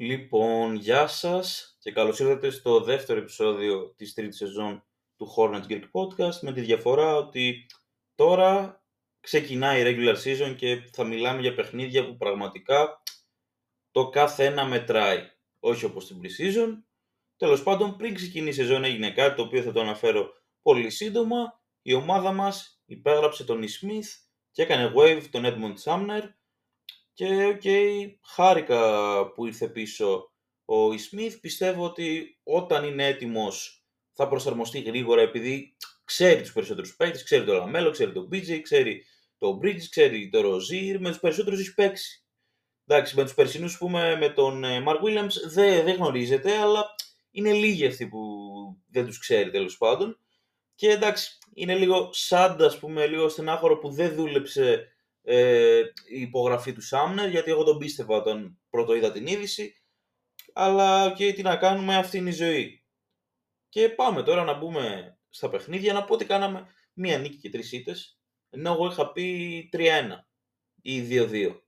Λοιπόν, γεια σας και καλώς ήρθατε στο δεύτερο επεισόδιο της τρίτης σεζόν του Hornets Greek Podcast με τη διαφορά ότι τώρα ξεκινάει η regular season και θα μιλάμε για παιχνίδια που πραγματικά το κάθε ένα μετράει. Όχι όπως την pre-season. Τέλος πάντων, πριν ξεκινήσει η σεζόν έγινε κάτι το οποίο θα το αναφέρω πολύ σύντομα. Η ομάδα μας υπέγραψε τον E. Smith και έκανε wave τον Edmund Sumner και OK, okay, χάρηκα που ήρθε πίσω ο Ish Smith. Πιστεύω ότι όταν είναι έτοιμος θα προσαρμοστεί γρήγορα επειδή ξέρει τους περισσότερους παίκτες, ξέρει το Λαμέλο, ξέρει τον PJ, ξέρει το Bridges, ξέρει το Rozier, με τους περισσότερους έχει παίξει. Εντάξει, με τους περσινούς πούμε με τον ε, Mark Williams δεν, δεν γνωρίζεται, αλλά είναι λίγοι αυτοί που δεν τους ξέρει τέλος πάντων. Και εντάξει, είναι λίγο σαν, ας πούμε, λίγο στενάχωρο που δεν δούλεψε ε, η υπογραφή του Σάμνερ, γιατί εγώ τον πίστευα όταν πρώτο είδα την είδηση. Αλλά και τι να κάνουμε, αυτή είναι η ζωή. Και πάμε τώρα να μπούμε στα παιχνίδια, να πω ότι κάναμε μία νίκη και τρεις ήττες, ενώ εγώ είχα πει 3-1 ή 2-2.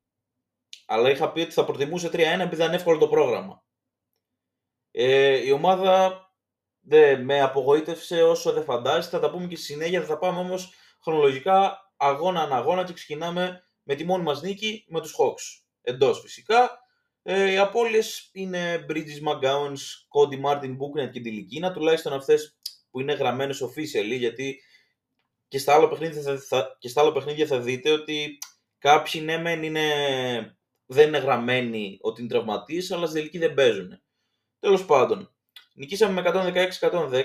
Αλλά είχα πει ότι θα προτιμούσε 3-1 επειδή ήταν εύκολο το πρόγραμμα. Ε, η ομάδα δεν με απογοήτευσε όσο δεν φαντάζεται, θα τα πούμε και στη συνέχεια, θα πάμε όμως χρονολογικά αγώνα ανά αγώνα και ξεκινάμε με τη μόνη μας νίκη με τους Hawks. Εντός φυσικά. Ε, οι απώλειες είναι Bridges, McGowans, Cody Martin, Booknet και Τιλικίνα, τουλάχιστον αυτές που είναι γραμμένες officially, γιατί και στα άλλα παιχνίδια θα, θα, και στα άλλα παιχνίδια θα δείτε ότι κάποιοι ναι μεν είναι, δεν είναι γραμμένοι ότι είναι τραυματίες, αλλά στη τελική δεν παίζουν. Τέλος πάντων, νικήσαμε με 116-110,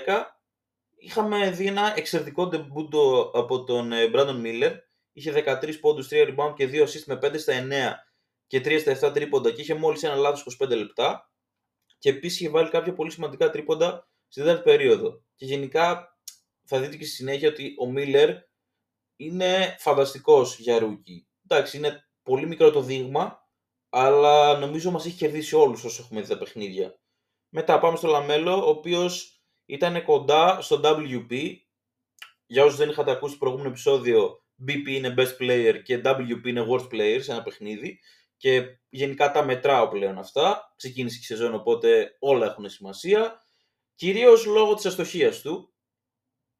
είχαμε δει ένα εξαιρετικό ντεμπούτο από τον Brandon Miller. Είχε 13 πόντους, 3 rebound και 2 assist με 5 στα 9 και 3 στα 7 τρίποντα και είχε μόλις ένα λάθος 25 λεπτά. Και επίσης είχε βάλει κάποια πολύ σημαντικά τρίποντα στη δεύτερη περίοδο. Και γενικά θα δείτε και στη συνέχεια ότι ο Miller είναι φανταστικός για rookie. Εντάξει, είναι πολύ μικρό το δείγμα, αλλά νομίζω μας έχει κερδίσει όλους όσοι έχουμε δει τα παιχνίδια. Μετά πάμε στο Λαμέλο, ο οποίος ήταν κοντά στο WP. Για όσους δεν είχατε ακούσει το προηγούμενο επεισόδιο, BP είναι best player και WP είναι worst player σε ένα παιχνίδι. Και γενικά τα μετράω πλέον αυτά. Ξεκίνησε η σεζόν, οπότε όλα έχουν σημασία. Κυρίως λόγω της αστοχίας του.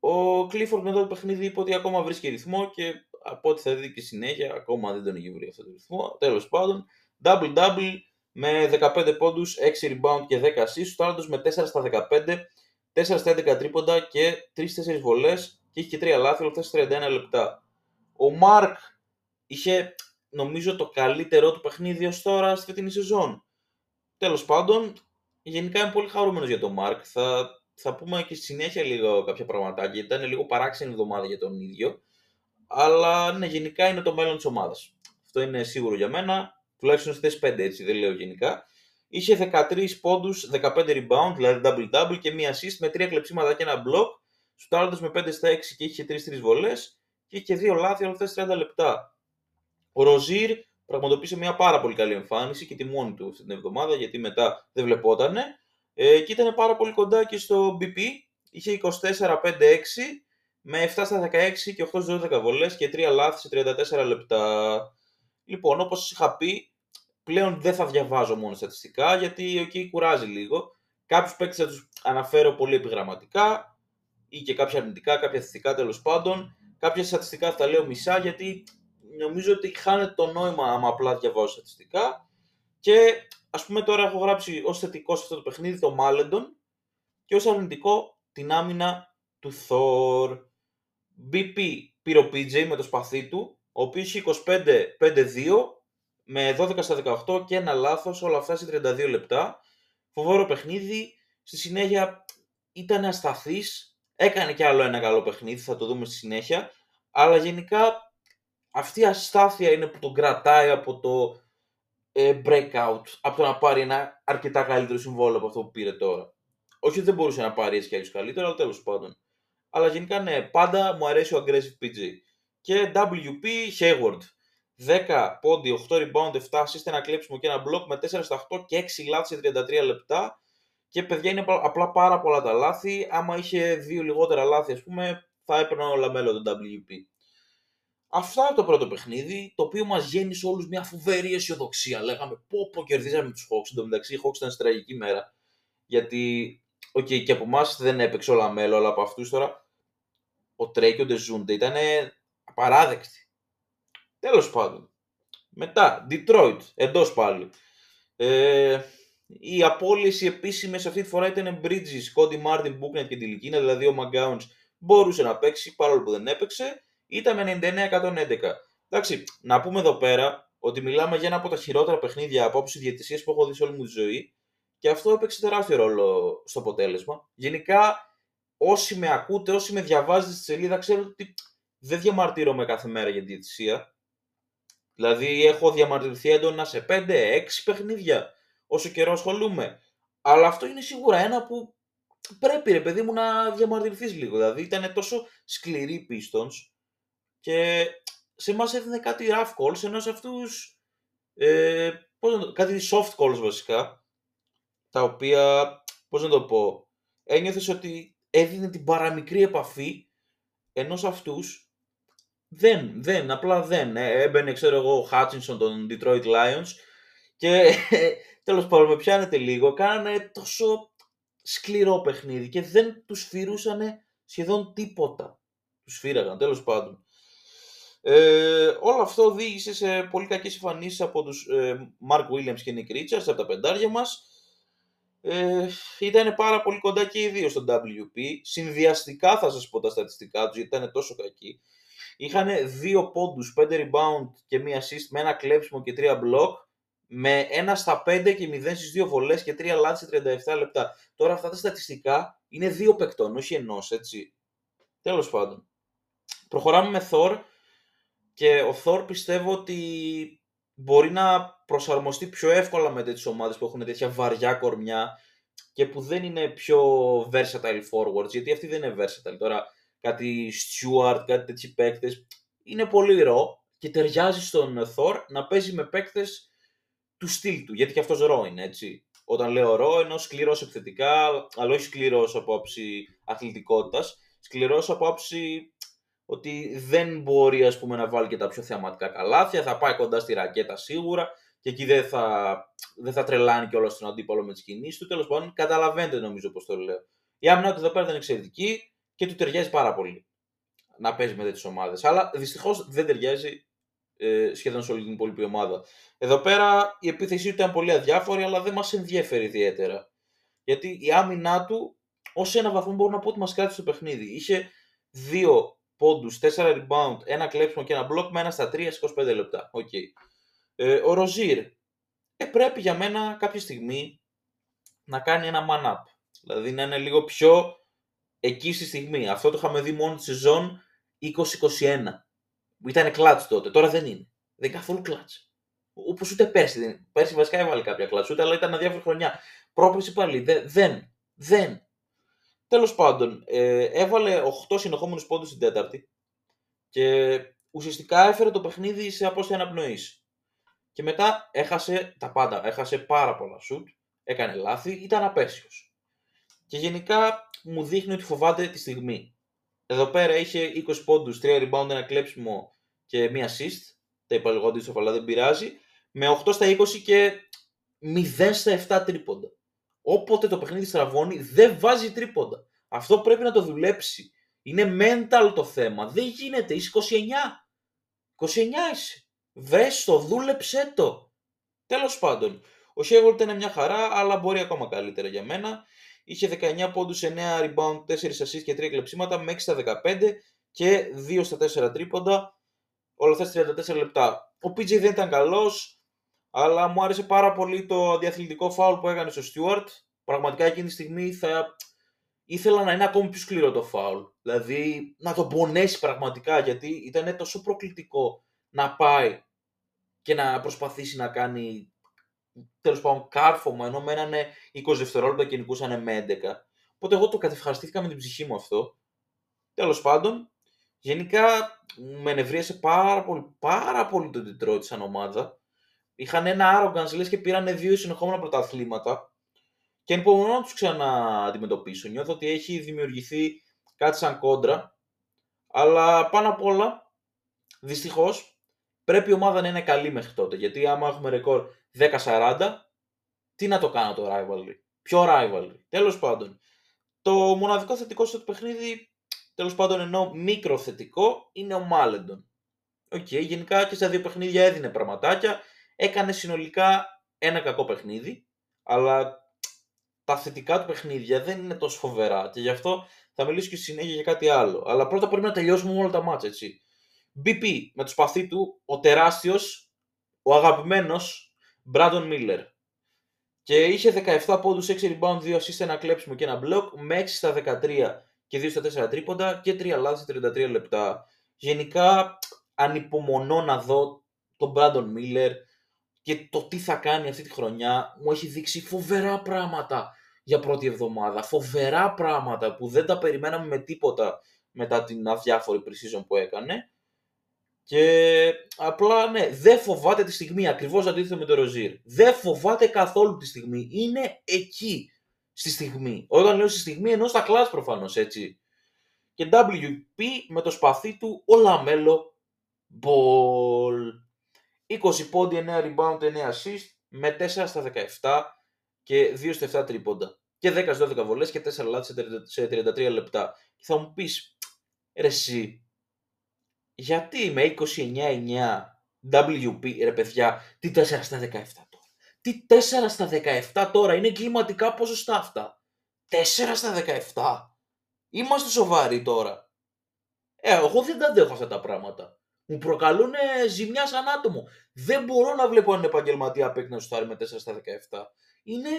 Ο Clifford μετά το παιχνίδι είπε ότι ακόμα βρίσκει ρυθμό και από ό,τι θα δει και συνέχεια, ακόμα δεν τον έχει βρει αυτό το ρυθμό. Τέλος πάντων, double-double με 15 πόντους, 6 rebound και 10 assists, ο με 4 στα 15 4 στα 11 τρίποντα και 3-4 βολές και είχε και 3 λάθη όλα στα 31 λεπτά. Ο Μάρκ είχε νομίζω το καλύτερό του παιχνίδι ως τώρα στη φετινή σεζόν. Τέλος πάντων, γενικά είμαι πολύ χαρούμενος για τον Μάρκ. Θα, θα πούμε και στη συνέχεια λίγο κάποια πραγματάκια. Ήταν λίγο παράξενη εβδομάδα για τον ίδιο. Αλλά ναι, γενικά είναι το μέλλον της ομάδας. Αυτό είναι σίγουρο για μένα. Τουλάχιστον στις 5 έτσι, δεν λέω γενικά. Είχε 13 πόντους, 15 rebound, δηλαδή double-double και μία assist με 3 κλεψίματα και ένα block. Σουτάροντας με 5 στα 6 και είχε 3-3 βολές και είχε 2 λάθη όλα αυτά 30 λεπτά. Ο Ροζίρ πραγματοποίησε μια πάρα πολύ καλή εμφάνιση και τη μόνη του αυτή την εβδομάδα γιατί μετά δεν βλεπότανε. Ε, και ήταν πάρα πολύ κοντά και στο BP. Είχε 24-5-6 με 7 στα 16 και 8 στις 12 βολές και 3 λάθη σε 34 λεπτά. Λοιπόν, όπως είχα πει, πλέον δεν θα διαβάζω μόνο στατιστικά γιατί εκεί κουράζει λίγο. Κάποιους παίκτες θα τους αναφέρω πολύ επιγραμματικά ή και κάποια αρνητικά, κάποια θετικά τέλος πάντων. Κάποια στατιστικά θα τα λέω μισά γιατί νομίζω ότι χάνεται το νόημα άμα απλά διαβάζω στατιστικά. Και ας πούμε τώρα έχω γράψει ως θετικό σε αυτό το παιχνίδι το Μάλεντον και ως αρνητικό την άμυνα του Thor. BP πήρε ο PJ με το σπαθί του, ο οποίος είχε 25-5-2 με 12 στα 18 και ένα λάθος, όλα αυτά σε 32 λεπτά. Φοβόρο παιχνίδι, στη συνέχεια ήταν ασταθής, έκανε και άλλο ένα καλό παιχνίδι, θα το δούμε στη συνέχεια, αλλά γενικά αυτή η αστάθεια είναι που τον κρατάει από το ε, breakout, από το να πάρει ένα αρκετά καλύτερο συμβόλαιο από αυτό που πήρε τώρα. Όχι ότι δεν μπορούσε να πάρει έτσι κι αλλιώς καλύτερο, αλλά τέλος πάντων. Αλλά γενικά ναι, πάντα μου αρέσει ο aggressive PG. Και WP Hayward. 10 πόντι, 8 rebound, 7 assist, ένα κλέψιμο και ένα block με 4 στα 8 και 6 λάθη σε 33 λεπτά. Και παιδιά είναι απλά πάρα πολλά τα λάθη. Άμα είχε δύο λιγότερα λάθη, ας πούμε, θα έπαιρνε όλα μέλο το WP. Αυτά το πρώτο παιχνίδι, το οποίο μας γέννησε όλους μια φοβερή αισιοδοξία. Λέγαμε πω πω κερδίζαμε τους Hawks. Εν τω μεταξύ, οι Hawks ήταν στη τραγική μέρα. Γιατί, OK, okay, και από εμάς δεν έπαιξε ο Λαμέλο, αλλά από αυτούς τώρα ο Τρέι και ο Ντεζόντε ήταν απαράδεκτοι. Τέλος πάντων. Μετά, Detroit, εντός πάλι. Ε, οι απουσίες επίσημα αυτή τη φορά ήταν Bridges, Cody Martin, Bouknight και Ντιλικίνα, δηλαδή ο McGowens μπορούσε να παίξει παρόλο που δεν έπαιξε. Ήταν με 99-111. Εντάξει, να πούμε εδώ πέρα ότι μιλάμε για ένα από τα χειρότερα παιχνίδια από άποψη διαιτησίας που έχω δει σε όλη μου τη ζωή και αυτό έπαιξε τεράστιο ρόλο στο αποτέλεσμα. Γενικά, όσοι με ακούτε, όσοι με διαβάζετε στη σελίδα, ξέρετε ότι δεν διαμαρτύρομαι κάθε μέρα για διαιτησία. Δηλαδή, έχω διαμαρτυρηθεί έντονα σε 5-6 παιχνίδια όσο καιρό ασχολούμαι. Αλλά αυτό είναι σίγουρα ένα που πρέπει ρε παιδί μου να διαμαρτυρηθείς λίγο. Δηλαδή ήταν τόσο σκληροί Pistons και σε εμάς έδινε κάτι rough calls, ενώ σε αυτούς ε, πώς να κάτι soft calls βασικά, τα οποία, πώς να το πω, ένιωθες ότι έδινε την παραμικρή επαφή, ενώ σε αυτούς δεν, δεν, απλά δεν. Ε, έμπαινε, ξέρω εγώ, ο Χάτσινσον των Detroit Lions και τέλος πάντων με πιάνετε λίγο, κάνανε τόσο σκληρό παιχνίδι και δεν τους φυρούσαν σχεδόν τίποτα. Τους φύραγαν, τέλος πάντων. Ε, όλο αυτό οδήγησε σε πολύ κακές εμφανίσεις από τους ε, Mark Williams και Nick Richards από τα πεντάρια μας. Ε, ήταν πάρα πολύ κοντά και οι δύο στον WP. Συνδυαστικά θα σας πω τα στατιστικά τους γιατί ήταν τόσο κακοί. Είχαν δύο πόντους, 5 rebound και μία assist με ένα κλέψιμο και τρία block με ένα στα 5 και 0 στις δύο βολές και τρία λάθη σε 37 λεπτά. Τώρα αυτά τα στατιστικά είναι δύο παικτών, όχι ενός, έτσι. Τέλος πάντων. Προχωράμε με Thor και ο Thor πιστεύω ότι μπορεί να προσαρμοστεί πιο εύκολα με τέτοιες ομάδες που έχουν τέτοια βαριά κορμιά και που δεν είναι πιο versatile forwards, γιατί αυτή δεν είναι versatile. Τώρα κάτι Stewart, κάτι τέτοιοι παίκτες, είναι πολύ ρο και ταιριάζει στον Thor να παίζει με παίκτες του στυλ του, γιατί και αυτός ρο είναι, έτσι. Όταν λέω ρο, ενώ σκληρός επιθετικά, αλλά όχι σκληρός από άψη αθλητικότητας, σκληρός από άψη ότι δεν μπορεί ας πούμε, να βάλει και τα πιο θεαματικά καλάθια, θα πάει κοντά στη ρακέτα σίγουρα και εκεί δεν θα, δεν θα τρελάνει και όλο στον αντίπαλο με τις κινήσεις του. Τέλος πάντων, καταλαβαίνετε νομίζω πώς το λέω. Η άμυνα του εδώ πέρα είναι εξαιρετική και του ταιριάζει πάρα πολύ να παίζει με τέτοιες ομάδες. Αλλά δυστυχώς δεν ταιριάζει ε, σχεδόν σε όλη την υπόλοιπη ομάδα. Εδώ πέρα η επίθεσή του ήταν πολύ αδιάφορη, αλλά δεν μας ενδιαφέρει ιδιαίτερα. Γιατί η άμυνά του, ως ένα βαθμό μπορώ να πω ότι μας κράτησε το παιχνίδι. Είχε δύο πόντους, 4 rebound, ένα κλέψιμο και ένα block με ένα στα 3 25 λεπτά. Okay. Ε, ο Ροζίρ ε, πρέπει για μένα κάποια στιγμή να κάνει ένα man up. Δηλαδή να είναι λίγο πιο εκεί στη στιγμή. Αυτό το είχαμε δει μόνο τη σεζόν 2021. Ήταν κλατς τότε. Τώρα δεν είναι. Δεν είναι καθόλου κλατς. Όπως ούτε πέρσι. Πέρσι βασικά έβαλε κάποια κλατς, ούτε αλλά ήταν αδιάφορη χρονιά. Πρόπερση πάλι. Δε, δεν. Δεν. Τέλος πάντων, ε, έβαλε 8 συνεχόμενους πόντους στην τέταρτη και ουσιαστικά έφερε το παιχνίδι σε απόσταση αναπνοής. Και μετά έχασε τα πάντα. Έχασε πάρα πολλά σουτ, έκανε λάθη, ήταν απέσιος. Και γενικά μου δείχνει ότι φοβάται τη στιγμή. Εδώ πέρα είχε 20 πόντους, 3 rebound, ένα κλέψιμο και μία assist. Τα είπα λίγο αντίστοιχα, αλλά δεν πειράζει. Με 8 στα 20 και 0 στα 7 τρίποντα. Όποτε το παιχνίδι στραβώνει, δεν βάζει τρίποντα. Αυτό πρέπει να το δουλέψει. Είναι mental το θέμα. Δεν γίνεται. Είσαι 29. 29 είσαι. Βρες το, δούλεψέ το. Τέλος πάντων. Ο Σέγολτ είναι μια χαρά, αλλά μπορεί ακόμα καλύτερα για μένα. Είχε 19 πόντους, 9 rebound, 4 assists και 3 κλεψίματα, με 6 στα 15 και 2 στα 4 τρίποντα. Όλα αυτά 34 λεπτά. Ο PJ δεν ήταν καλός, αλλά μου άρεσε πάρα πολύ το αδιαθλητικό φάουλ που έκανε στο Stewart. Πραγματικά εκείνη τη στιγμή θα ήθελα να είναι ακόμη πιο σκληρό το φάουλ. Δηλαδή να τον πονέσει πραγματικά γιατί ήταν τόσο προκλητικό να πάει και να προσπαθήσει να κάνει τέλος πάντων κάρφωμα ενώ μένανε 20 δευτερόλεπτα και νικούσαν με 11. Οπότε εγώ το κατευχαριστήθηκα με την ψυχή μου αυτό. Τέλος πάντων, γενικά με ενευρίασε πάρα πολύ, πάρα πολύ το Detroit σαν ομάδα. Είχαν ένα arrogance λες και πήραν δύο συνεχόμενα πρωταθλήματα και ανυπομονώ να τους ξανααντιμετωπίσω. Νιώθω ότι έχει δημιουργηθεί κάτι σαν κόντρα, αλλά πάνω απ' όλα Δυστυχώς, πρέπει η ομάδα να είναι καλή μέχρι τότε. Γιατί άμα έχουμε ρεκόρ 10-40, τι να το κάνω το rivalry; Ποιο rivalry; Τέλος πάντων. Το μοναδικό θετικό στο παιχνίδι, τέλος πάντων ενώ μικρό θετικό, είναι ο Μάλεντον. OK, okay, γενικά και στα δύο παιχνίδια έδινε πραγματάκια. Έκανε συνολικά ένα κακό παιχνίδι, αλλά τα θετικά του παιχνίδια δεν είναι τόσο φοβερά και γι' αυτό θα μιλήσω και στη συνέχεια για κάτι άλλο. Αλλά πρώτα πρέπει να τελειώσουμε όλα τα μάτια, έτσι. BP με το σπαθί του, ο τεράστιος, ο αγαπημένος Μπράντον Μίλλερ. Και είχε 17 πόντους, 6 rebound, 2 assist, ένα κλέψιμο και ένα block, με 6 στα 13 και 2 στα 4 τρίποντα και 3 λάθη σε 33 λεπτά. Γενικά ανυπομονώ να δω τον Μπράντον Μίλλερ και το τι θα κάνει αυτή τη χρονιά. Μου έχει δείξει φοβερά πράγματα για πρώτη εβδομάδα. Φοβερά πράγματα που δεν τα περιμέναμε με τίποτα μετά την αδιάφορη pre που έκανε. Και απλά ναι, δεν φοβάται τη στιγμή, ακριβώς αντίθετα με το Ροζίρ. Δεν φοβάται καθόλου τη στιγμή. Είναι εκεί στη στιγμή. Όταν λέω στη στιγμή εννοώ στα clutch προφανώς έτσι. Και WP με το σπαθί του ο Λαμέλο Μπολ. 20 πόντοι, 9 rebound, 9 assist με 4 στα 17 και 2 στα 7 τρίποντα. Και 10-12 βολές και 4 λάθη σε 33 λεπτά. Και θα μου πεις, ρε εσύ, γιατί με 29-9 WP, ρε παιδιά, τι 4 στα 17 τώρα. Τι 4 στα 17 τώρα, είναι κλιματικά ποσοστά αυτά. 4 στα 17. Είμαστε σοβαροί τώρα. Ε, εγώ δεν τα αντέχω αυτά τα πράγματα. Μου προκαλούν ζημιά σαν άτομο. Δεν μπορώ να βλέπω έναν επαγγελματία παίκτη να σου με 4 στα 17. Είναι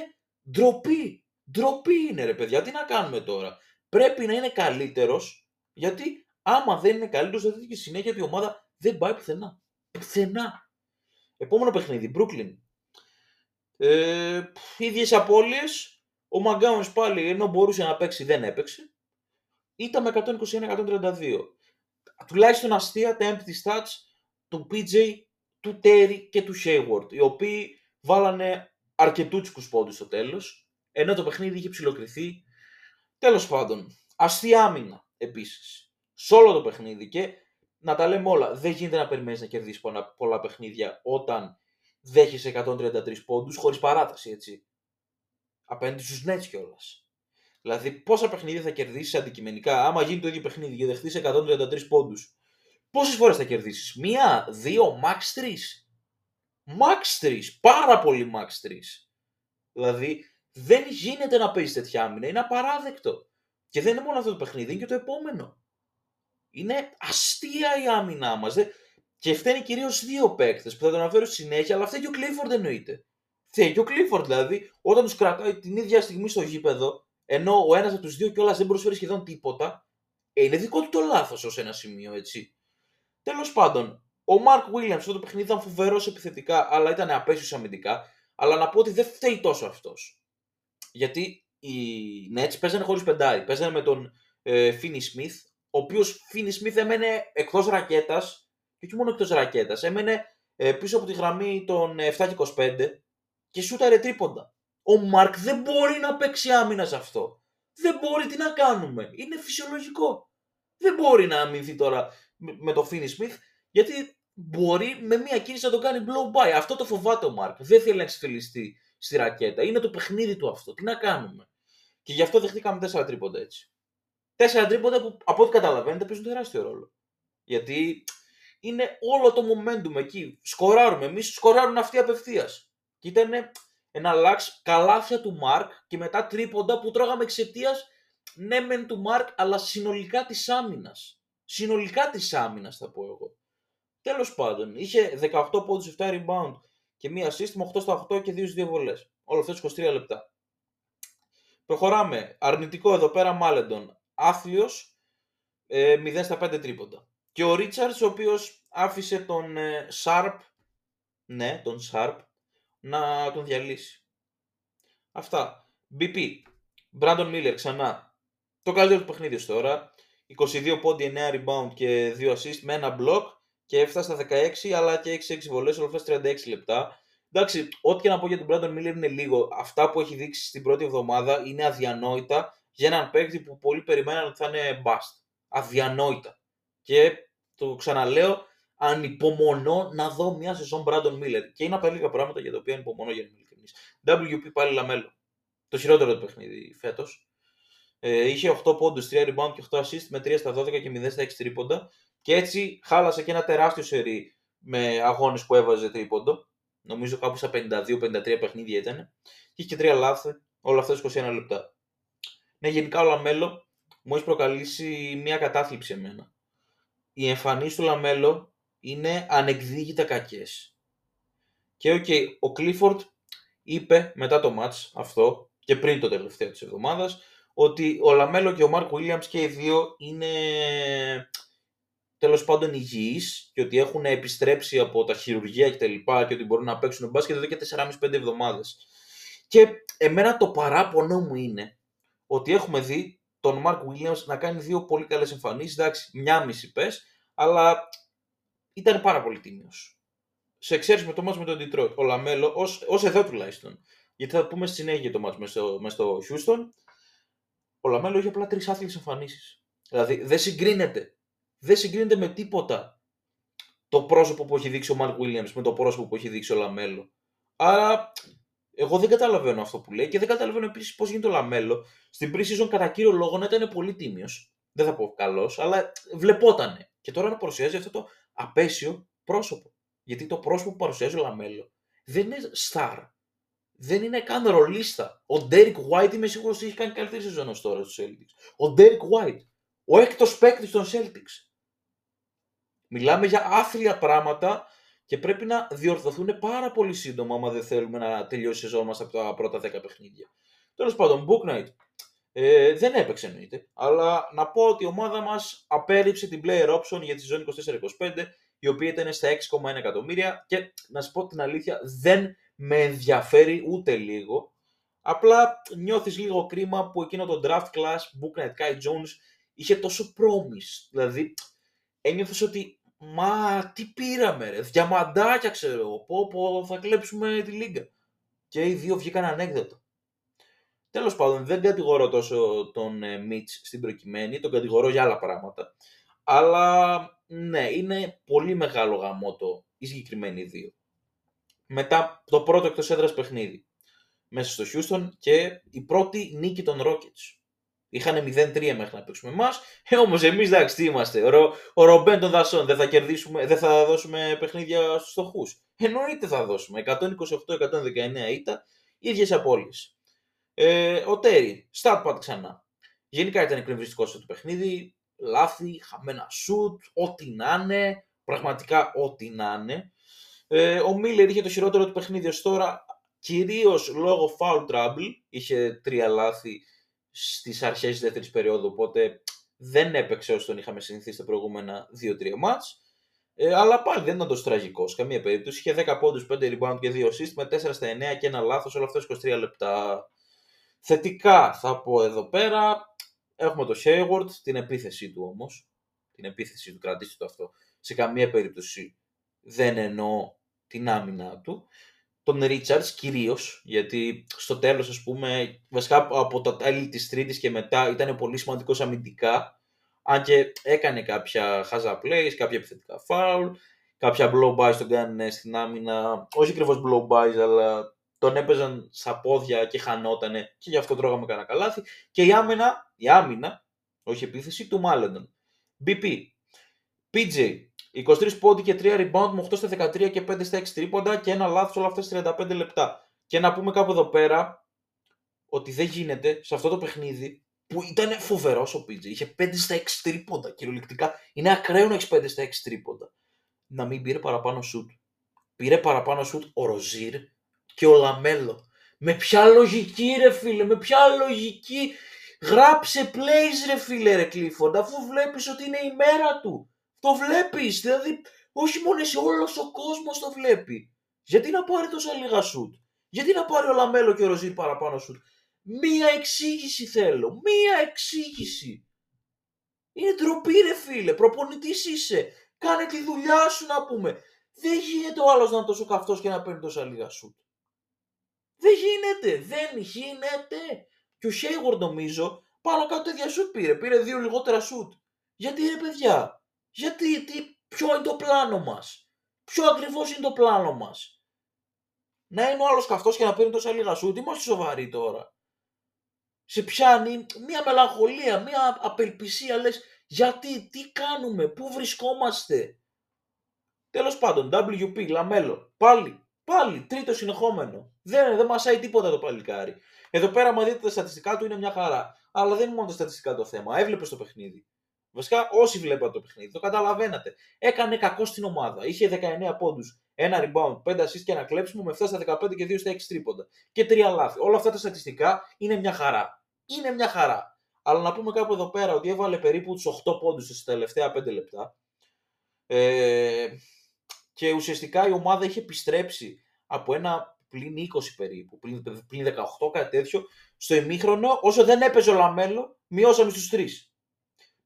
ντροπή. Ντροπή είναι ρε παιδιά. Τι να κάνουμε τώρα. Πρέπει να είναι καλύτερος γιατί Άμα δεν είναι καλύτερος, θα δείτε και συνέχεια ότι η ομάδα δεν πάει πουθενά. Πουθενά. Επόμενο παιχνίδι, Brooklyn. Ε, ίδιες απώλειες. Ο Μαγκάουνς πάλι ενώ μπορούσε να παίξει δεν έπαιξε. Ήταν με 121-132. Τουλάχιστον αστεία τα empty stats του PJ, του Terry και του Hayward. Οι οποίοι βάλανε αρκετούτσικους πόντους στο τέλος. Ενώ το παιχνίδι είχε ψηλοκριθεί. Τέλος πάντων, αστεία άμυνα επίσης σε όλο το παιχνίδι και να τα λέμε όλα. Δεν γίνεται να περιμένεις να κερδίσεις πολλά, πολλά παιχνίδια όταν δέχεσαι 133 πόντους χωρίς παράταση, έτσι. Απέναντι στους Nets κιόλας. Δηλαδή, πόσα παιχνίδια θα κερδίσεις αντικειμενικά, άμα γίνει το ίδιο παιχνίδι και δεχτείς 133 πόντους. Πόσες φορές θα κερδίσεις, Μία, δύο, max 3. Max 3. Πάρα πολύ max 3. Δηλαδή, δεν γίνεται να παίζεις τέτοια άμυνα. Είναι απαράδεκτο. Και δεν είναι μόνο αυτό το παιχνίδι, είναι και το επόμενο. Είναι αστεία η άμυνά μας. Και φταίνει κυρίως δύο παίκτες που θα τον αναφέρω στη συνέχεια, αλλά φταίει και ο Κλίφορντ εννοείται. Φταίει και ο Κλίφορντ δηλαδή, όταν τους κρατάει την ίδια στιγμή στο γήπεδο, ενώ ο ένας από τους δύο κιόλας δεν προσφέρει σχεδόν τίποτα, ε, είναι δικό του το λάθος ως ένα σημείο, έτσι. Τέλος πάντων, ο Μαρκ Williams αυτό το παιχνίδι ήταν φοβερός επιθετικά, αλλά ήταν απέσιος αμυντικά. Αλλά να πω ότι δεν φταίει τόσο αυτός. Γιατί οι Nets παίζανε χωρίς πεντάρι. Παίζανε με τον ε, Finney Smith, ο οποίος Φίνι Σμιθ έμενε εκτός ρακέτας και όχι μόνο εκτός ρακέτας, έμενε ε, πίσω από τη γραμμή των 7 και 25 και σούταρε τρίποντα. Ο Μαρκ δεν μπορεί να παίξει άμυνα σε αυτό. Δεν μπορεί, τι να κάνουμε. Είναι φυσιολογικό. Δεν μπορεί να αμυνθεί τώρα με το Φίνι Σμιθ γιατί μπορεί με μία κίνηση να το κάνει blow by. Αυτό το φοβάται ο Μαρκ. Δεν θέλει να εξεφελιστεί στη ρακέτα. Είναι το παιχνίδι του αυτό. Τι να κάνουμε. Και γι' αυτό δεχτήκαμε 4 τρίποντα έτσι. Τέσσερα τρίποντα που από ό,τι καταλαβαίνετε παίζουν τεράστιο ρόλο. Γιατί είναι όλο το momentum εκεί. Σκοράρουμε. Εμείς σκοράρουν αυτοί απευθείας. Και ήταν ένα λάξ καλάθια του Μαρκ και μετά τρίποντα που τρώγαμε εξαιτίας ναι μεν του Μαρκ, αλλά συνολικά της άμυνας. Συνολικά της άμυνας θα πω εγώ. Τέλος πάντων, είχε 18 πόντους, 7 rebound και μία σύστημα 8 στα 8 και 2 2 βολές. Όλο αυτό 23 λεπτά. Προχωράμε. Αρνητικό εδώ πέρα Μάλεντον άθλιος, ε, 0 στα 5 τρίποντα. Και ο Ρίτσαρτς, ο οποίος άφησε τον ε, Σάρπ, ναι, τον Σάρπ, να τον διαλύσει. Αυτά. BP, Μπράντον Μίλλερ ξανά. Το καλύτερο του παιχνίδι τώρα. 22 πόντι, 9 rebound και 2 assist με ένα block και έφτασε στα 16 αλλά και 6-6 βολές, όλα 36 λεπτά. Εντάξει, ό,τι και να πω για τον Brandon Miller είναι λίγο. Αυτά που έχει δείξει στην πρώτη εβδομάδα είναι αδιανόητα για έναν παίκτη που πολλοί περιμέναν ότι θα είναι bust. Αδιανόητα. Και το ξαναλέω, ανυπομονώ να δω μια σεζόν Brandon Miller. Και είναι από τα λίγα πράγματα για τα οποία ανυπομονώ για να είμαι ειλικρινής. WP πάλι λαμέλο. Το χειρότερο του παιχνίδι φέτος. Ε, είχε 8 πόντους, 3 rebound και 8 assist με 3 στα 12 και 0 στα 6 τρίποντα. Και έτσι χάλασε και ένα τεράστιο σερί με αγώνες που έβαζε τρίποντο. Νομίζω κάπου στα 52-53 παιχνίδια ήταν. Και είχε και 3 λάθη, όλα αυτά 21 λεπτά. Ναι, γενικά ο Λαμέλο μου έχει προκαλήσει μια κατάθλιψη εμένα. Οι εμφανίσεις του Λαμέλο είναι ανεκδιήγητα κακές. Και okay, ο Κλίφορντ είπε μετά το match αυτό και πριν το τελευταίο της εβδομάδας ότι ο Λαμέλο και ο Μάρκ Williams και οι δύο είναι τέλος πάντων υγιείς και ότι έχουν επιστρέψει από τα χειρουργία και τα λοιπά και ότι μπορούν να παίξουν μπάσκετ εδώ και 4,5-5 εβδομάδες. Και εμένα το παράπονο μου είναι ότι έχουμε δει τον Μάρκ Williams να κάνει δύο πολύ καλές εμφανίσεις, εντάξει, μια μισή πες, αλλά ήταν πάρα πολύ τίμιος. Σε εξαίρεση με το ματς με τον Detroit, ο Λαμέλο, ως, ως εδώ τουλάχιστον, γιατί θα πούμε στη συνέχεια το ματς μες στο, μες στο Houston, ο Λαμέλο έχει απλά τρεις άθλιες εμφανίσεις. Δηλαδή δεν συγκρίνεται. Δεν συγκρίνεται με τίποτα το πρόσωπο που έχει δείξει ο Μαρκ Williams με το πρόσωπο που έχει δείξει ο Λαμέλο. Άρα εγώ δεν καταλαβαίνω αυτό που λέει και δεν καταλαβαίνω επίσης πώς γίνεται ο Λαμέλο στην pre-season κατά κύριο λόγο να ήταν πολύ τίμιος. Δεν θα πω καλός, αλλά βλεπότανε. Και τώρα να παρουσιάζει αυτό το απαίσιο πρόσωπο. Γιατί το πρόσωπο που παρουσιάζει ο Λαμέλο δεν είναι star δεν είναι καν ρολίστα. Ο Derek White είμαι σίγουρος ότι έχει κάνει καλύτερη σεζόν ως τώρα στους Celtics. Ο Derek White, ο έκτος παίκτης των Celtics. Μιλάμε για άθλια πράγματα και πρέπει να διορθωθούν πάρα πολύ σύντομα άμα δεν θέλουμε να τελειώσει η σεζόν μας από τα πρώτα 10 παιχνίδια. Τέλος πάντων, Book Night. Ε, δεν έπαιξε εννοείται, αλλά να πω ότι η ομάδα μας απέρριψε την player option για τη σεζόν 24-25, η οποία ήταν στα 6,1 εκατομμύρια και να σα πω την αλήθεια δεν με ενδιαφέρει ούτε λίγο. Απλά νιώθεις λίγο κρίμα που εκείνο το draft class Book Night Kai Jones είχε τόσο promise. Δηλαδή ένιωθες ότι μα τι πήραμε ρε, διαμαντάκια ξέρω εγώ, πω, πω θα κλέψουμε τη λίγα. Και οι δύο βγήκαν ανέκδοτο. Τέλος πάντων δεν κατηγορώ τόσο τον ε, Mitch στην προκειμένη, τον κατηγορώ για άλλα πράγματα. Αλλά ναι, είναι πολύ μεγάλο γαμότο οι συγκεκριμένοι δύο μετά το πρώτο εκτός έδρας παιχνίδι μέσα στο Houston και η πρώτη νίκη των Rockets. Είχαν 0-3 μέχρι να παίξουμε εμάς. Ε, Όμως εμείς εντάξει, τι είμαστε. Ο, ο Ρομπέν των Δασών δεν θα, κερδίσουμε, δεν θα δώσουμε παιχνίδια στους φτωχούς. Εννοείται θα δώσουμε. 128-119 ήταν ίδιες απώλειε. Ε, ο Τέρι, start ξανά. Γενικά ήταν εκνευριστικό στο το παιχνίδι. Λάθη, χαμένα σουτ, ό,τι να είναι. Πραγματικά ό,τι να είναι. Ε, ο Μίλλερ είχε το χειρότερο του παιχνίδι ως τώρα, κυρίως λόγω foul trouble. Είχε τρία λάθη στις αρχές της δεύτερης περίοδου, οπότε δεν έπαιξε όσο τον είχαμε συνηθίσει τα προηγούμενα 2-3 μάτς. Ε, αλλά πάλι δεν ήταν τόσο τραγικός σε καμία περίπτωση. Είχε 10 πόντους, 5 rebound και 2 assist με 4 στα 9 και ένα λάθος, όλα αυτά 23 λεπτά. Θετικά θα πω εδώ πέρα. Έχουμε το Hayward, την επίθεσή του όμως. Την επίθεση του, κρατήστε το αυτό. Σε καμία περίπτωση δεν εννοώ την άμυνα του. Τον Ρίτσαρτς κυρίως, γιατί στο τέλος, ας πούμε, βασικά από τα τέλη της Τρίτης και μετά ήταν πολύ σημαντικός αμυντικά. Αν και έκανε κάποια χάζα plays, κάποια επιθετικά foul, κάποια blow by τον κάνανε στην άμυνα. Όχι ακριβώς blow by, αλλά τον έπαιζαν στα πόδια και χανότανε και γι' αυτό τρώγαμε κανένα καλάθι. Και η άμυνα, η άμυνα, όχι επίθεση, του Μάλεντον. BP. PJ, 23 πόντι και 3 rebound με 8 στα 13 και 5 στα 6 τρίποντα και ένα λάθος όλα αυτά στα 35 λεπτά. Και να πούμε κάπου εδώ πέρα ότι δεν γίνεται σε αυτό το παιχνίδι που ήταν φοβερός ο PJ. Είχε 5 στα 6 τρίποντα κυριολεκτικά. Είναι ακραίο να έχεις 5 στα 6 τρίποντα. Να μην πήρε παραπάνω σουτ. Πήρε παραπάνω σουτ ο Ροζίρ και ο Λαμέλο. Με ποια λογική ρε φίλε, με ποια λογική γράψε plays ρε φίλε ρε Clifford αφού βλέπεις ότι είναι η μέρα του. Το βλέπεις. Δηλαδή, όχι μόνο εσύ, όλος ο κόσμος το βλέπει. Γιατί να πάρει τόσα λίγα σουτ; Γιατί να πάρει ο Λαμέλο και ο Ροζίρ παραπάνω σουτ; Μία εξήγηση θέλω. Μία εξήγηση. Είναι ντροπή ρε φίλε. Προπονητής είσαι. Κάνε τη δουλειά σου να πούμε. Δεν γίνεται ο άλλος να είναι τόσο καυτός και να παίρνει τόσα λίγα σουτ. Δεν γίνεται. Δεν γίνεται. Και ο Χέιγορ νομίζω πάνω κάτω ίδια σουτ πήρε. Πήρε δύο λιγότερα σουτ. Γιατί ρε παιδιά. Γιατί, τι, Ποιο είναι το πλάνο μας; Ποιο ακριβώς είναι το πλάνο μας; Να είναι ο άλλος καυτός και να παίρνει τόσα λίγα σου. Τι είμαστε σοβαροί τώρα; Σε πιάνει μια μελαγχολία, μια απελπισία. Λες γιατί, τι κάνουμε, πού βρισκόμαστε; Τέλος πάντων, LVP, Λαμέλο, πάλι, πάλι, τρίτο συνεχόμενο. Δεν, δεν μασάει τίποτα το παλικάρι. Εδώ πέρα, μα δείτε τα στατιστικά του, είναι μια χαρά. Αλλά δεν είναι μόνο τα στατιστικά το θέμα. Έβλεπες το παιχνίδι. Βασικά, όσοι βλέπατε το παιχνίδι, το καταλαβαίνατε. Έκανε κακό στην ομάδα. Είχε 19 πόντους, ένα rebound, 5 assist και ένα κλέψιμο με 7 στα 15 και 2 στα 6 τρίποντα. Και 3 λάθη. Όλα αυτά τα στατιστικά είναι μια χαρά. Είναι μια χαρά. Αλλά να πούμε κάπου εδώ πέρα ότι έβαλε περίπου τους 8 πόντους στα τελευταία 5 λεπτά. Ε, και ουσιαστικά η ομάδα είχε επιστρέψει από ένα πλην 20 περίπου, πλην, πλην 18 κάτι τέτοιο, στο ημίχρονο, όσο δεν έπαιζε ο Λαμέλο, μειώσαμε στους τρεις.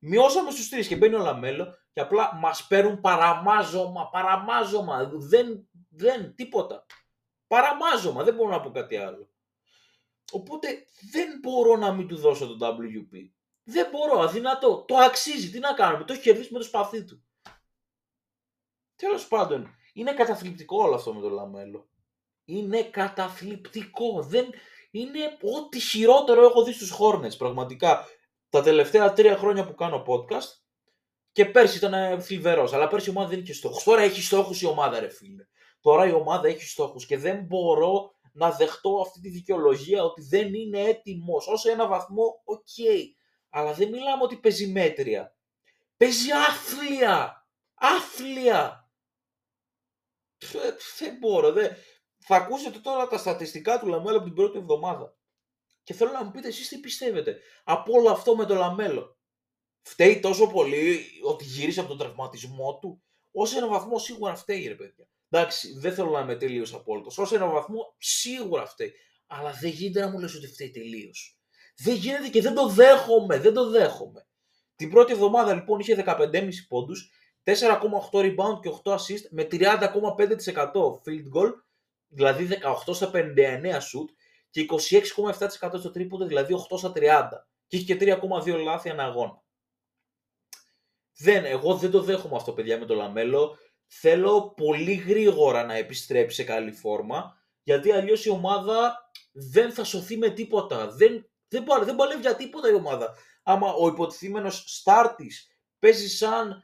Μειώσαμε στους τρεις και μπαίνει ο Λαμέλο και απλά μας παίρνουν παραμάζωμα, παραμάζωμα, δεν, δεν, τίποτα. Παραμάζωμα, δεν μπορώ να πω κάτι άλλο. Οπότε δεν μπορώ να μην του δώσω το LVP. Δεν μπορώ, αδυνατώ. Το αξίζει, τι να κάνουμε, το έχει κερδίσει με το σπαθί του. Τέλος πάντων, είναι καταθλιπτικό όλο αυτό με το Λαμέλο. Είναι καταθλιπτικό. Δεν... Είναι ό,τι χειρότερο έχω δει στους Hornets, πραγματικά. Τα τελευταία τρία χρόνια που κάνω podcast και πέρσι ήταν θλιβερός. Αλλά πέρσι η ομάδα δεν είχε στόχους. Τώρα έχει στόχους η ομάδα, ρε φίλε. Τώρα η ομάδα έχει στόχους και δεν μπορώ να δεχτώ αυτή τη δικαιολογία ότι δεν είναι έτοιμος. Ως ένα βαθμό, ok. Okay. Αλλά δεν μιλάμε ότι παίζει μέτρια. Παίζει άθλια. Άθλια δεν μπορώ. Δεν... Θα ακούσετε τώρα τα στατιστικά του Λαμέλο από την πρώτη εβδομάδα. Και θέλω να μου πείτε εσείς τι πιστεύετε. Από όλο αυτό με το Λαμέλο. Φταίει τόσο πολύ ότι γύρισε από τον τραυματισμό του; Ως ένα βαθμό σίγουρα φταίει, ρε παιδιά. Εντάξει, δεν θέλω να είμαι τελείως απόλυτος. Ως ένα βαθμό σίγουρα φταίει. Αλλά δεν γίνεται να μου λες ότι φταίει τελείως. Δεν γίνεται και δεν το δέχομαι. Δεν το δέχομαι. Την πρώτη εβδομάδα λοιπόν είχε 15,5 πόντους 4,8 rebound και 8 assist με 30,5% field goal, δηλαδή 18 στα 59 shoot και 26,7% στο τρίποντο, δηλαδή 8 στα 30. Και είχε και 3,2 λάθη ανά αγώνα. Δεν, εγώ δεν το δέχομαι αυτό παιδιά με το Λαμέλο. Θέλω πολύ γρήγορα να επιστρέψει σε καλή φόρμα, γιατί αλλιώς η ομάδα δεν θα σωθεί με τίποτα. Δεν, δεν, δεν παλεύει για τίποτα η ομάδα. Άμα ο υποτιθέμενος σταρ της παίζει σαν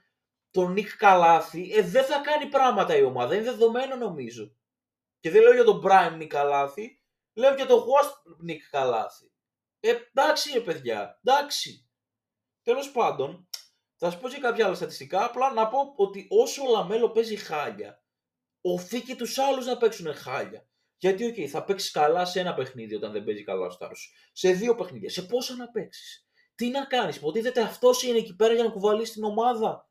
τον Νικ Καλάθη, ε, δεν θα κάνει πράγματα η ομάδα. Είναι δεδομένο νομίζω. Και δεν λέω για τον prime Νικ Καλάθη, λέω για τον washed Νικ Καλάθη. Ε, εντάξει ρε παιδιά, εντάξει. Τέλος πάντων, θα σας πω και κάποια άλλα στατιστικά. Απλά να πω ότι όσο ο Λαμέλο παίζει χάλια, ωθεί και τους άλλους να παίξουν χάλια. Γιατί, ok, okay, θα παίξεις καλά σε ένα παιχνίδι όταν δεν παίζει καλά ο σταρ σου. Σε δύο παιχνίδια. Σε πόσα να παίξεις; Τι να κάνεις, υποτίθεται αυτός είναι εκεί πέρα για να κουβαλήσει την ομάδα.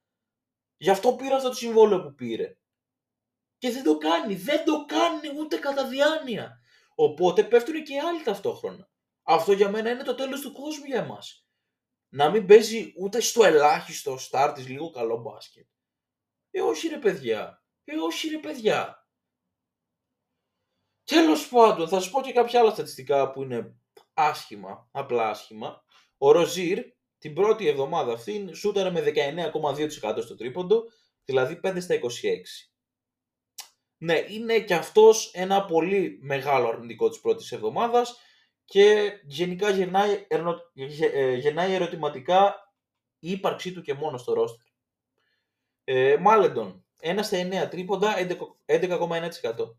Γι' αυτό πήρε αυτό το συμβόλαιο που πήρε. Και δεν το κάνει. Δεν το κάνει ούτε κατά διάνοια. Οπότε πέφτουν και άλλοι ταυτόχρονα. Αυτό για μένα είναι το τέλος του κόσμου για εμάς. Να μην παίζει ούτε στο ελάχιστο ο σταρ της λίγο καλό μπάσκετ. Ε, όχι ρε παιδιά. Ε, όχι ρε παιδιά. Τέλος πάντων, θα σας πω και κάποια άλλα στατιστικά που είναι άσχημα, απλά άσχημα. Ο Ροζίρ την πρώτη εβδομάδα αυτή σούταρε με 19,2% στο τρίποντο, δηλαδή 5 στα 26. Ναι, είναι και αυτός ένα πολύ μεγάλο αρνητικό της πρώτης εβδομάδας και γενικά γεννάει, ε, γεννάει ερωτηματικά η ύπαρξή του και μόνο στο ρόστερ. Ε, Μάλεντον, 1 στα 9 τρίποντα, 11,1%.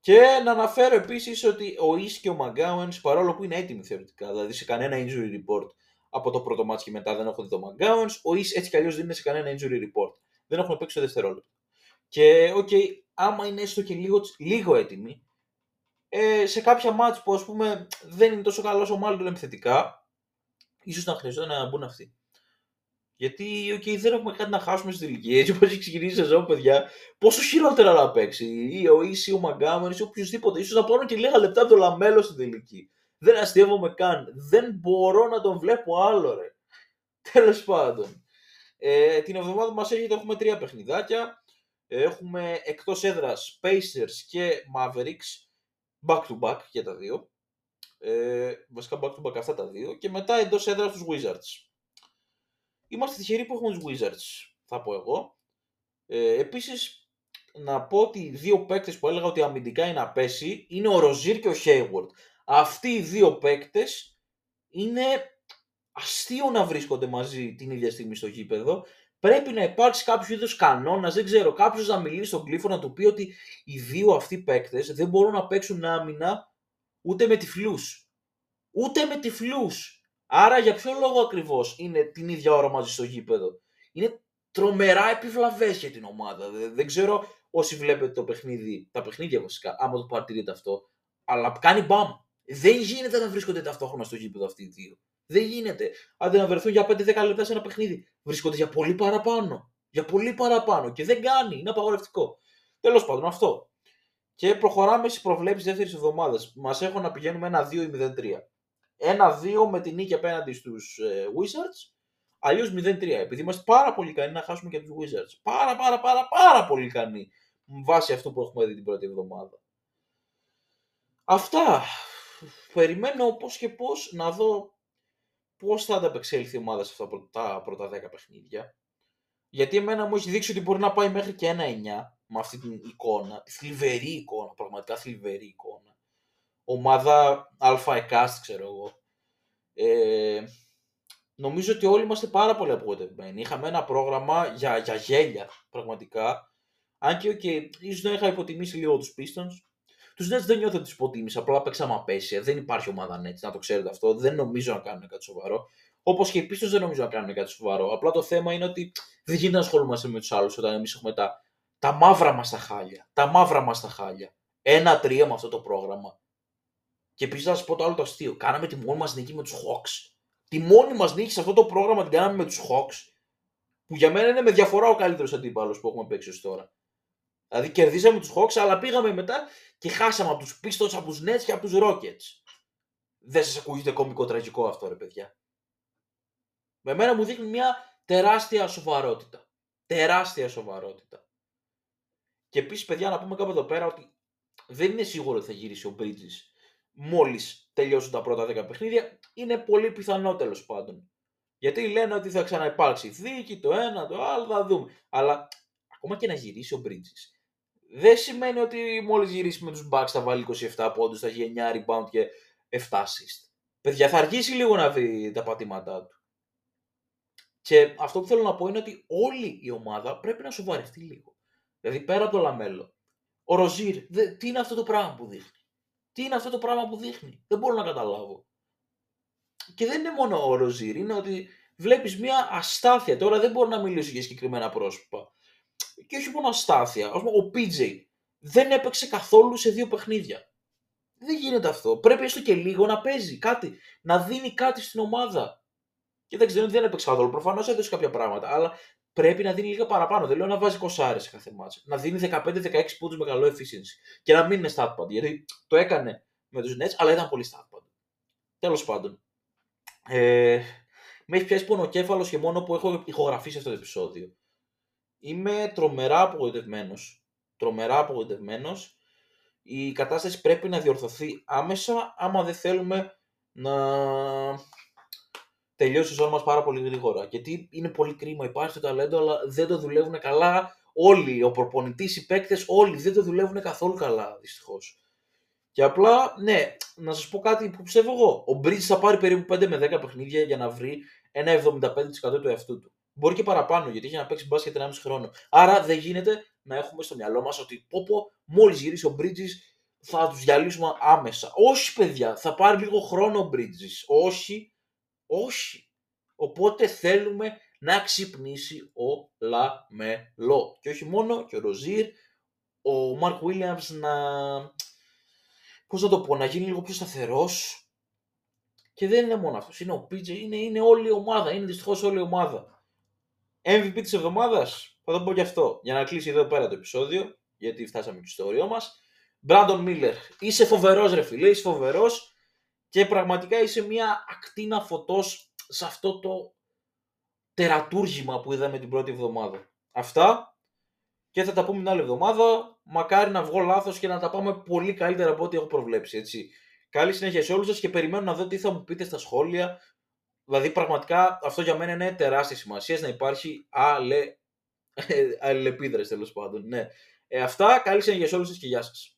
Και να αναφέρω επίσης ότι ο Ις και ο McGowens, παρόλο που είναι έτοιμοι θεωρητικά, δηλαδή σε κανένα injury report, από το πρώτο ματς και μετά δεν έχω δει το McGowens. Ο Ις έτσι κι αλλιώς δεν είναι σε κανένα injury report. Δεν έχουν παίξει δευτερόλεπτο. Και ok, okay, άμα είναι έστω και λίγο, λίγο έτοιμοι, ε, σε κάποια μάτς που ας πούμε δεν είναι τόσο καλό ο Μάλεντον επιθετικά, ίσως να χρειαζόταν να μπουν αυτοί. Γιατί okay, δεν έχουμε κάτι να χάσουμε στην τελική. Έτσι όπως έχει ξεκινήσει η σεζόν, παιδιά, πόσο χειρότερα να παίξει. Ή ο Ίση, ο Μαγκάμεν, ή οποιοδήποτε. σω να πάρουν και λίγα λεπτά από το λαμέλο στην τελική. Δεν αστείευομαι καν. Δεν μπορώ να τον βλέπω άλλο, ρε. Τέλος πάντων. Ε, την εβδομάδα που μας έρχεται έχουμε τρία παιχνιδάκια. Έχουμε εκτός έδρας Pacers και Mavericks. Back to back για τα δύο. Ε, βασικά back to back αυτά τα δύο. Και μετά εντός έδρας τους Wizards. Είμαστε τυχεροί που έχουμε τους Wizards. θα πω εγώ. Ε, επίσης, να πω ότι οι δύο παίκτες που έλεγα ότι αμυντικά είναι απέσει είναι ο Ροζίρ και ο Hayward. Αυτοί οι δύο παίκτες είναι αστείο να βρίσκονται μαζί την ίδια στιγμή στο γήπεδο. Πρέπει να υπάρξει κάποιος είδους κανόνας, δεν ξέρω, κάποιος να μιλήσει στον Κλήφο να του πει ότι οι δύο αυτοί παίκτες δεν μπορούν να παίξουν άμυνα ούτε με τυφλούς. Ούτε με τυφλούς. Άρα για ποιο λόγο ακριβώς είναι την ίδια ώρα μαζί στο γήπεδο; Είναι τρομερά επιβλαβές για την ομάδα. Δεν ξέρω όσοι βλέπετε το παιχνίδι, τα παιχνίδια βασικά, άμα το παρατηρείτε αυτό. Αλλά κάνει μπαμ. Δεν γίνεται να βρίσκονται ταυτόχρονα στο γήπεδο αυτοί οι δύο. Δεν γίνεται. Άντε να βρεθούν για 5-10 λεπτά σε ένα παιχνίδι. Βρίσκονται για πολύ παραπάνω. Για πολύ παραπάνω. Και δεν κάνει. Είναι απαγορευτικό. Τέλος πάντων, αυτό. Και προχωράμε στις προβλέψεις δεύτερης εβδομάδας. Μας έχουν να πηγαίνουμε ένα 2 ή 0-3. Ένα 2 με την νίκη απέναντι στους ε, Wizards. Αλλιώς 0-3. Επειδή είμαστε πάρα πολύ ικανοί να χάσουμε και τους Wizards. Πάρα πάρα πάρα πάρα πολύ ικανοί. Βάσει αυτό που έχουμε δει την πρώτη εβδομάδα. Αυτά. Περιμένω πώς και πώς να δω πώς θα ανταπεξέλθει η ομάδα σε αυτά τα πρώτα 10 παιχνίδια. Γιατί εμένα μου έχει δείξει ότι μπορεί να πάει μέχρι και ένα 9 με αυτή την εικόνα. Τη θλιβερή εικόνα, πραγματικά θλιβερή εικόνα. Ομάδα αλφα εκάστ, ξέρω εγώ. Ε, νομίζω ότι όλοι είμαστε πάρα πολύ απογοητευμένοι. Είχαμε ένα πρόγραμμα για, για γέλια, πραγματικά. Αν και, okay, ίσως να είχα υποτιμήσει λίγο τους Pistons, τους Nets δεν νιώθω ότι τους υποτίμησα. Απλά παίξαμε απέσια. Δεν υπάρχει ομάδα Nets, να το ξέρετε αυτό. Δεν νομίζω να κάνουν κάτι σοβαρό. Όπως και οι πίσω δεν νομίζω να κάνουν κάτι σοβαρό. Απλά το θέμα είναι ότι δεν γίνεται να ασχολούμαστε με τους άλλους όταν εμείς έχουμε τα, τα μαύρα μας τα χάλια. Τα μαύρα μας τα χάλια. Ένα-τρία με αυτό το πρόγραμμα. Και επίσης να σας πω το άλλο το αστείο. Κάναμε τη μόνη μας νίκη με τους Hawks. Τη μόνη μας νίκη σε αυτό το πρόγραμμα την κάναμε με τους Hawks. Που για μένα είναι με διαφορά ο καλύτερος αντίπαλος που έχουμε παίξει ως τώρα. Δηλαδή κερδίσαμε τους Hawks, αλλά πήγαμε μετά και χάσαμε από τους Pistons, από τους Nets και από τους Rockets. Δεν σας ακούγεται κομικό τραγικό αυτό, ρε παιδιά. Με μένα μου δείχνει μια τεράστια σοβαρότητα. Τεράστια σοβαρότητα. Και επίσης, παιδιά, να πούμε κάπου εδώ πέρα ότι δεν είναι σίγουρο ότι θα γυρίσει ο Bridges μόλις τελειώσουν τα πρώτα 10 παιχνίδια. Είναι πολύ πιθανό τέλος πάντων. Γιατί λένε ότι θα ξαναυπάρξει δίκη, το ένα, το άλλο, θα δούμε. Αλλά ακόμα και να γυρίσει ο Bridges δεν σημαίνει ότι μόλις γυρίσει με τους Bucks θα βάλει 27 πόντους, θα έχει 9 rebound και 7 assist. Παιδιά, θα αργήσει λίγο να δει τα πατήματά του. Και αυτό που θέλω να πω είναι ότι όλη η ομάδα πρέπει να σοβαρευτεί λίγο. Δηλαδή πέρα από το λαμέλο. Ο Ροζίρ, τι είναι αυτό το πράγμα που δείχνει; Τι είναι αυτό το πράγμα που δείχνει; Δεν μπορώ να καταλάβω. Και δεν είναι μόνο ο Ροζίρ, είναι ότι βλέπεις μια αστάθεια. Τώρα δεν μπορώ να μιλήσω για συγκεκριμένα πρόσωπα και όχι μόνο αστάθεια. Ας πούμε, ο PJ δεν έπαιξε καθόλου σε δύο παιχνίδια. Δεν γίνεται αυτό. Πρέπει έστω και λίγο να παίζει κάτι. Να δίνει κάτι στην ομάδα. Και δεν ξέρω, δεν έπαιξε καθόλου. Προφανώς έδωσε κάποια πράγματα. Αλλά πρέπει να δίνει λίγα παραπάνω. Δεν λέω να βάζει κοσάρε σε κάθε μάτσα. Να δίνει 15-16 πόντους με καλό efficiency. Και να μην είναι statpad. Γιατί το έκανε με τους Nets, αλλά ήταν πολύ statpad. Τέλος πάντων. Ε, με έχει πιάσει πονοκέφαλος και μόνο που έχω ηχογραφήσει αυτό το επεισόδιο. Είμαι τρομερά απογοητευμένος. Τρομερά απογοητευμένος. Η κατάσταση πρέπει να διορθωθεί άμεσα άμα δεν θέλουμε να τελειώσει η ζωή μας πάρα πολύ γρήγορα. Γιατί είναι πολύ κρίμα, υπάρχει το ταλέντο, αλλά δεν το δουλεύουν καλά όλοι. Ο προπονητής, οι παίκτες, όλοι δεν το δουλεύουν καθόλου καλά, δυστυχώς. Και απλά, ναι, να σας πω κάτι που πιστεύω εγώ. Ο Bridge θα πάρει περίπου 5 με 10 παιχνίδια για να βρει ένα 75% του εαυτού του. Μπορεί και παραπάνω, γιατί έχει να παίξει μπάσκετ 1,5 χρόνο. Άρα δεν γίνεται να έχουμε στο μυαλό μας ότι πω, πω μόλις γυρίσει ο Bridges θα τους διαλύσουμε άμεσα. Όχι, παιδιά, θα πάρει λίγο χρόνο ο Bridges. Όχι, όχι. Οπότε θέλουμε να ξυπνήσει ο Λαμελό. Και όχι μόνο, και ο Ροζίρ, ο Μαρκ Williams να. Πώς να το πω, να γίνει λίγο πιο σταθερός. Και δεν είναι μόνο αυτός. Είναι ο PJ, είναι, είναι όλη η ομάδα. Είναι δυστυχώς όλη η ομάδα. MVP της εβδομάδας, θα το πω και αυτό, για να κλείσει εδώ πέρα το επεισόδιο, γιατί φτάσαμε και στο όριό μας. Μπράντον Μίλλερ, είσαι φοβερός ρε φίλε, είσαι φοβερός και πραγματικά είσαι μια ακτίνα φωτός σε αυτό το τερατούργημα που είδαμε την πρώτη εβδομάδα. Αυτά και θα τα πούμε την άλλη εβδομάδα. Μακάρι να βγω λάθος και να τα πάμε πολύ καλύτερα από ό,τι έχω προβλέψει. Έτσι. Καλή συνέχεια σε όλους σας και περιμένω να δω τι θα μου πείτε στα σχόλια Δηλαδή, πραγματικά αυτό για μένα είναι τεράστια σημασία να υπάρχει αλε αλληλεπίδραση τέλος πάντων. Ναι. Ε, αυτά. Καλή συνέχεια σε όλους σας και γεια σας.